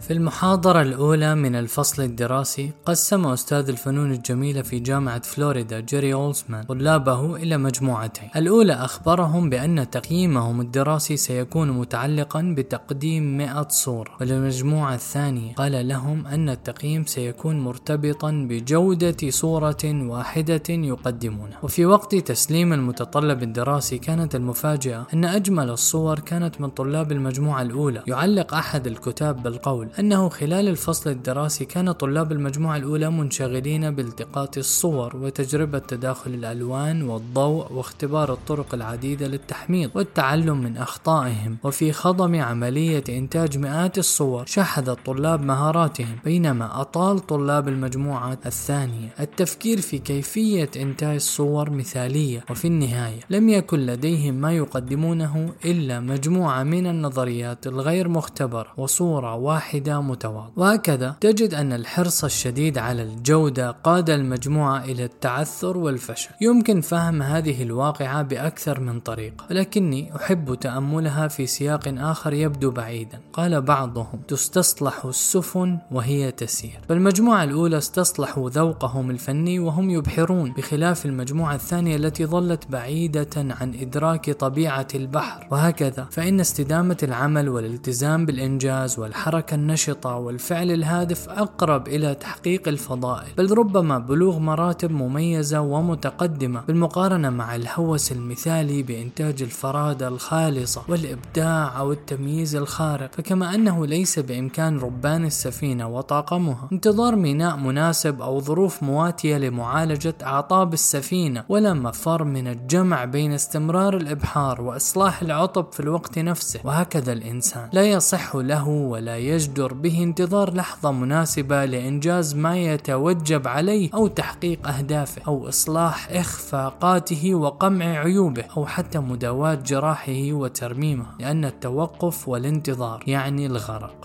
في المحاضرة الأولى من الفصل الدراسي قسم أستاذ الفنون الجميلة في جامعة فلوريدا جيري أولسمان طلابه إلى مجموعتين. الأولى أخبرهم بأن تقييمهم الدراسي سيكون متعلقا بتقديم 100 صورة. والمجموعة الثانية قال لهم أن التقييم سيكون مرتبطا بجودة صورة واحدة يقدمونها. وفي وقت تسليم المتطلب الدراسي كانت المفاجأة أن أجمل الصور كانت من طلاب المجموعة الأولى. يعلق أحد الكتاب بالقول أنه خلال الفصل الدراسي كان طلاب المجموعة الأولى منشغلين بالتقاط الصور وتجربة تداخل الألوان والضوء واختبار الطرق العديدة للتحميض والتعلم من أخطائهم. وفي خضم عملية إنتاج مئات الصور شحذ الطلاب مهاراتهم بينما أطال طلاب المجموعة الثانية التفكير في كيفية إنتاج صور مثالية. وفي النهاية لم يكن لديهم ما يقدمونه إلا مجموعة من النظريات الغير مختبرة وصورة واحدة واحدة متواضعة. وهكذا تجد أن الحرص الشديد على الجودة قاد المجموعة إلى التعثر والفشل. يمكن فهم هذه الواقعة بأكثر من طريقة ولكني أحب تأملها في سياق آخر يبدو بعيدا. قال بعضهم تستصلح السفن وهي تسير. فالمجموعة الأولى استصلحوا ذوقهم الفني وهم يبحرون بخلاف المجموعة الثانية التي ظلت بعيدة عن إدراك طبيعة البحر. وهكذا فإن استدامة العمل والالتزام بالإنجاز والحركة النشطة والفعل الهادف أقرب إلى تحقيق الفضائل. بل ربما بلوغ مراتب مميزة ومتقدمة بالمقارنة مع الهوس المثالي بإنتاج الفرادة الخالصة والإبداع أو التمييز الخارق. فكما أنه ليس بإمكان ربان السفينة وطاقمها. انتظار ميناء مناسب أو ظروف مواتية لمعالجة أعطاب السفينة ولا مفر من الجمع بين استمرار الإبحار وإصلاح العطب في الوقت نفسه. وهكذا الإنسان لا يصح له ولا يجدر يجدر به انتظار لحظة مناسبة لإنجاز ما يتوجب عليه أو تحقيق أهدافه أو إصلاح إخفاقاته وقمع عيوبه أو حتى مداواة جراحه وترميمه لأن التوقف والانتظار يعني الغرق.